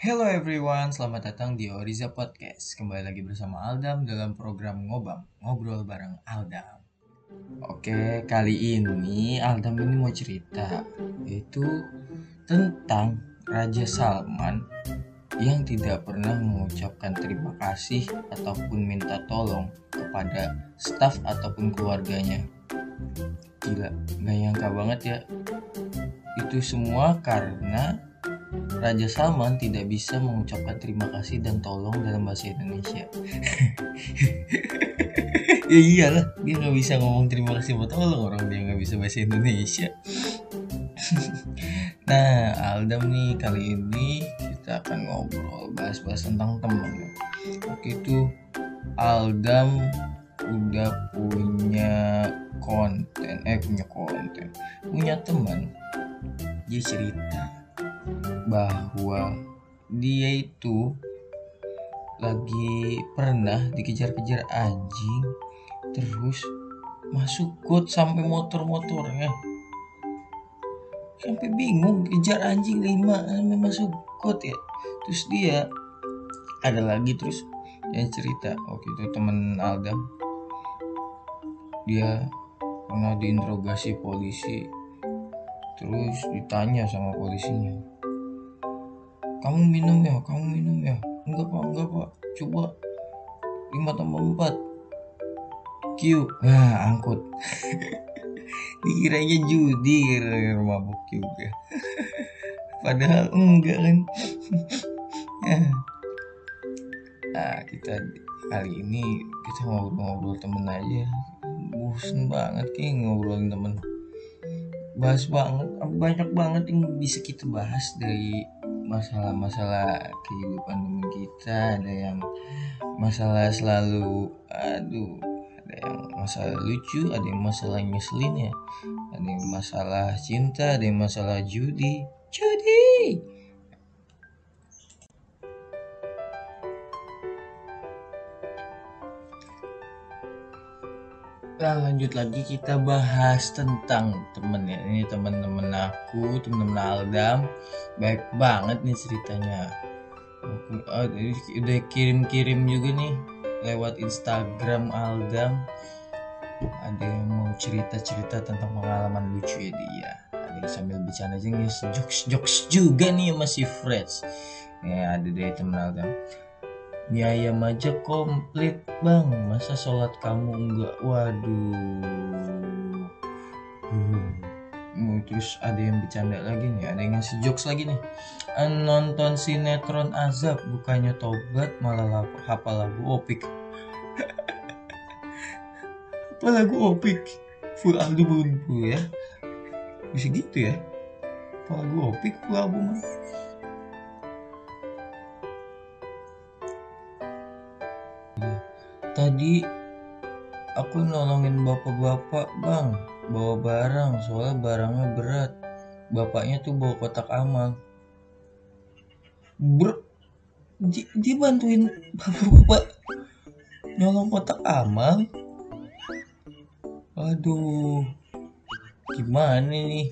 Hello everyone, selamat datang di Oriza Podcast. Kembali lagi bersama Aldam dalam program Ngobam, ngobrol bareng Aldam. Oke, kali ini Aldam ini mau cerita yaitu tentang Raja Salman yang tidak pernah mengucapkan terima kasih ataupun minta tolong kepada staf ataupun keluarganya. Gila, gak nyangka banget ya. Itu semua karena Raja Salman tidak bisa mengucapkan terima kasih dan tolong dalam bahasa Indonesia. ya iyalah, dia nggak bisa ngomong terima kasih buat tolong orang dia nggak bisa bahasa Indonesia. nah, Aldam nih kali ini kita akan ngobrol bahas-bahas tentang teman. Waktu itu Aldam udah punya konten, eh punya konten, punya teman. Dia cerita bahwa dia itu lagi pernah dikejar-kejar anjing terus masuk got sampai motor-motornya. Sampai bingung kejar anjing lima sampai masuk got ya. Terus dia ada lagi terus yang cerita waktu itu temen Aldam dia pernah diinterogasi polisi terus ditanya sama polisinya kamu minum ya kamu minum ya. Enggak pak enggak pak. Coba lima tambah empat. Q. Nah angkut. Dikiranya judi kira mabuk juga. Padahal enggak kan? Ya. Nah kita kali ini kita ngobrol-ngobrol temen aja. Bosen banget kayak ngobrolin temen. Bahas banget banyak banget yang bisa kita bahas dari masalah-masalah kehidupan teman kita ada yang masalah selalu aduh ada yang masalah lucu ada yang masalah nyeselin ya. Ada yang masalah cinta ada yang masalah judi. Judi Nah, lanjut lagi kita bahas tentang temen ya. Ini teman-teman aku, teman-teman Aldam. Baik banget nih ceritanya. Oh, udah kirim-kirim juga nih lewat Instagram Aldam. Ada yang mau cerita-cerita tentang pengalaman lucu ya dia. Ada yang sambil bicara aja nih jokes-jokes juga nih masih fresh. Ya ada dari teman Aldam mie ayam aja komplit bang. Masa sholat kamu enggak? Waduh. Hmm. terus ada yang bercanda lagi nih. Ada yang ngasih jokes lagi nih. Nonton sinetron azab. Bukannya tobat malah hafal lagu opik. Apa lagu opik. Full album ya. Bisa gitu ya? Apa lagu opik full album Tadi aku nolongin bapak-bapak bang bawa barang soalnya barangnya berat. Bapaknya tuh bawa kotak amal. Bro, di, dibantuin bapak-bapak nyolong kotak amal. Aduh, gimana nih?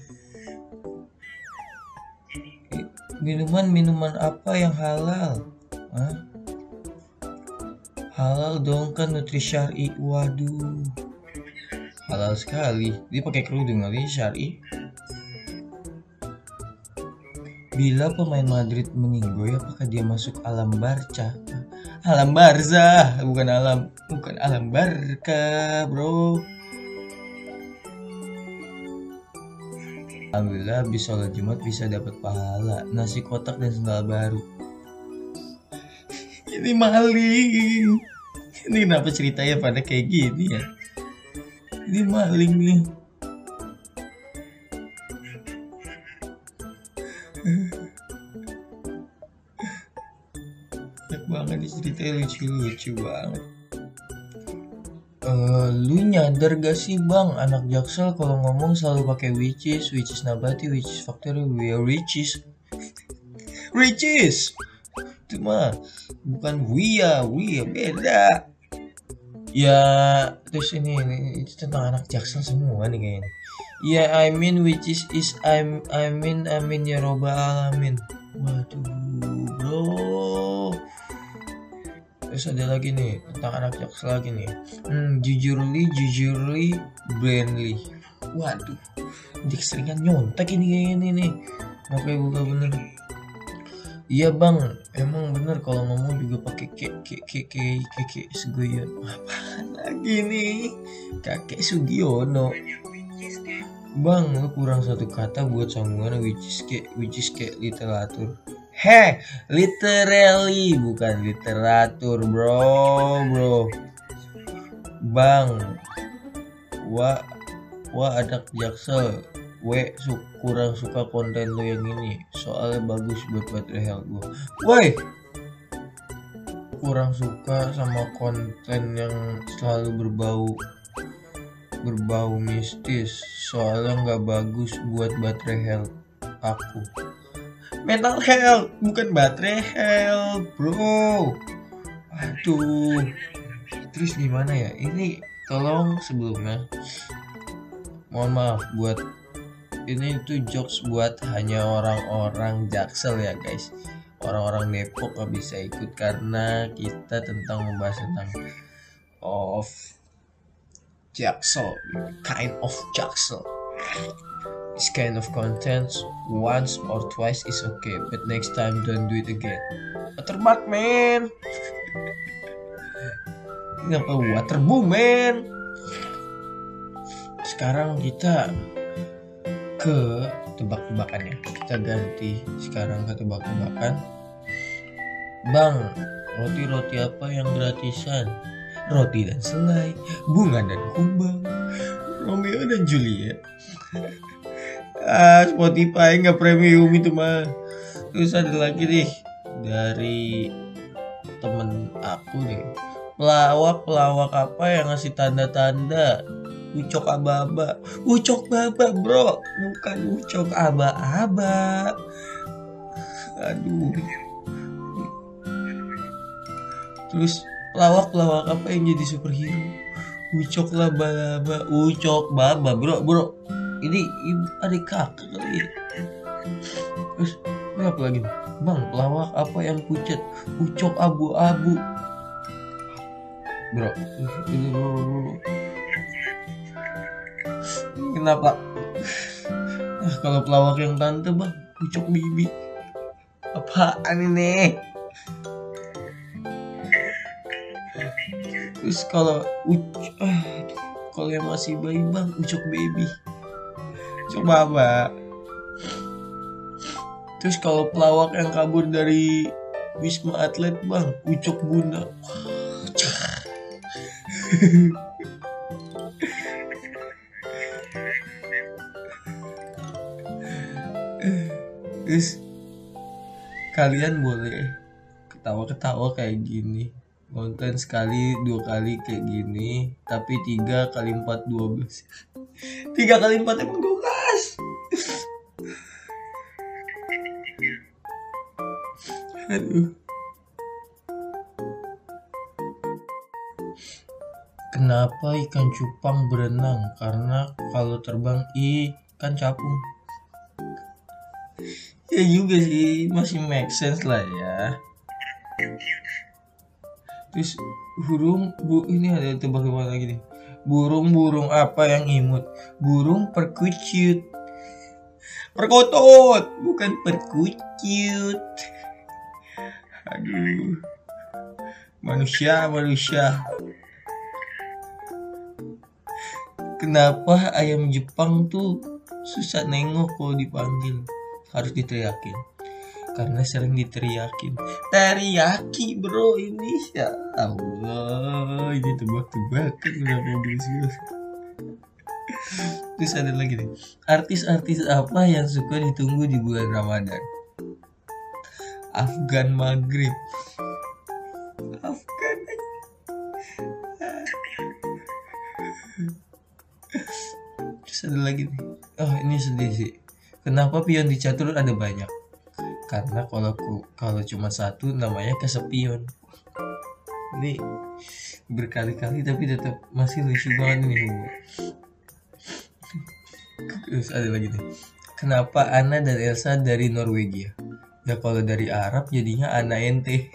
Minuman-minuman apa yang halal? Hah? Halal dong kan nutri syari. Waduh. Halal sekali. Dia pakai kerudung kali syari. Bila pemain Madrid meninggoy apakah dia masuk alam barca? Alam barza bukan alam bukan alam barca bro. Alhamdulillah bisa sholat Jumat bisa dapat pahala. Nasi kotak dan sendal baru ini maling. Ini kenapa ceritanya pada kayak gini ya? Ini maling nih. Banyak banget nih ceritanya lucu-lucu banget. Uh, lu nyadar gak sih bang? Anak jaksel kalau ngomong selalu pakai which is which is nabati which is factory we are riches. Riches itu mah bukan wia wia beda ya terus ini, ini itu tentang anak jaksel semua nih kayaknya Ya I mean which is is I'm I mean I mean ya robbal alamin. Waduh bro. Terus ada lagi nih tentang anak jaksel lagi nih. Hmm, jujurly jujurly brandly. Waduh. Dia seringan nyontek ini kayaknya nih. Makanya buka bener. Iya bang, emang bener kalau ngomong juga pakai ke ke ke ke ke ke Sugiyono. Apaan lagi nih? Kakek Sugiono. Bang, lu kurang satu kata buat sambungan which is kayak which is kayak literatur. Heh, literally bukan literatur, bro, bro. Bang, wa wa ada jaksel we su kurang suka konten lo yang ini. Soalnya bagus buat battery health gue woi! Kurang suka sama konten yang selalu berbau berbau mistis. Soalnya nggak bagus buat baterai health aku. Mental health bukan baterai health bro. Aduh. Terus gimana ya? Ini tolong sebelumnya. Mohon maaf buat ini tuh jokes buat hanya orang-orang jaksel ya guys. Orang-orang Depok gak bisa ikut karena kita tentang membahas tentang of jaksel kind of jaksel. This kind of content once or twice is okay but next time don't do it again. Watermark man. Ini apa waterboom man. Sekarang kita ke tebak-tebakannya. Kita ganti sekarang ke tebak-tebakan. Bang roti-roti apa yang gratisan? Roti dan selai bunga dan kumbang Romeo dan Juliet. Ah Spotify nggak premium itu mah. Terus ada lagi nih dari temen aku nih. Pelawak pelawak apa yang ngasih tanda-tanda ucok aba-aba. Ucok baba bro. Bukan ucok aba-aba. Aduh. Terus pelawak-pelawak apa yang jadi superhero? Ucok laba-laba. Ucok baba bro bro. Ini adik kakak kali ya. Terus ini apa lagi bang pelawak apa yang pucat? Ucok abu-abu. Bro ini bro kenapa nah, kalau pelawak yang tante bang pucuk bibi. Apaan ini? Terus kalau uc ah, kalau yang masih bayi bang ucok baby coba apa terus kalau pelawak yang kabur dari wisma atlet bang ucok bunda Kalian boleh ketawa-ketawa kayak gini. Konten sekali dua kali kayak gini. Tapi tiga kali empat dua belas. Tiga kali empat emang dua belas. Aduh. Kenapa ikan cupang berenang? Karena kalau terbang ikan capung ya juga sih masih make sense lah ya. Terus burung bu ini ada tebak-tebakan lagi nih? Burung-burung apa yang imut? Burung perkutut perkotot bukan perkutut aduh. Manusia manusia. Kenapa ayam Jepang tuh susah nengok kalau dipanggil harus diteriakin. Karena sering diteriakin. Teriyaki bro ini ya Allah. Ini tebak-tebakan mobil sih terus ada lagi nih. Artis-artis apa yang suka ditunggu di bulan Ramadan? Afgan Maghrib. Afgan terus ada lagi nih. Oh ini sedih sih Kenapa pion di catur ada banyak? Karena kalau kalau cuma satu namanya kesepion. Ini berkali-kali tapi tetap masih lucu banget nih. Terus ada lagi nih. Kenapa Anna dan Elsa dari Norwegia? Ya kalau dari Arab jadinya Anna ente.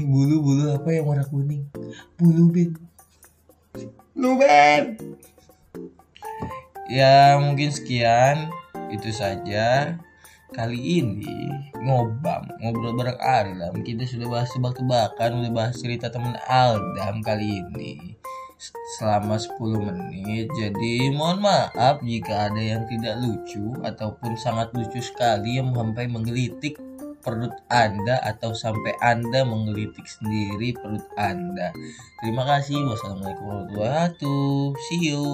Bulu-bulu apa yang warna kuning? Bulu Ben. Lu Ben. Ya mungkin sekian itu saja kali ini ngobam ngobrol bareng Adam kita sudah bahas tebak-tebakan udah bahas cerita temen Adam kali ini selama 10 menit jadi mohon maaf jika ada yang tidak lucu ataupun sangat lucu sekali yang sampai menggelitik perut Anda atau sampai Anda menggelitik sendiri perut Anda. Terima kasih. Wassalamualaikum warahmatullahi wabarakatuh. See you.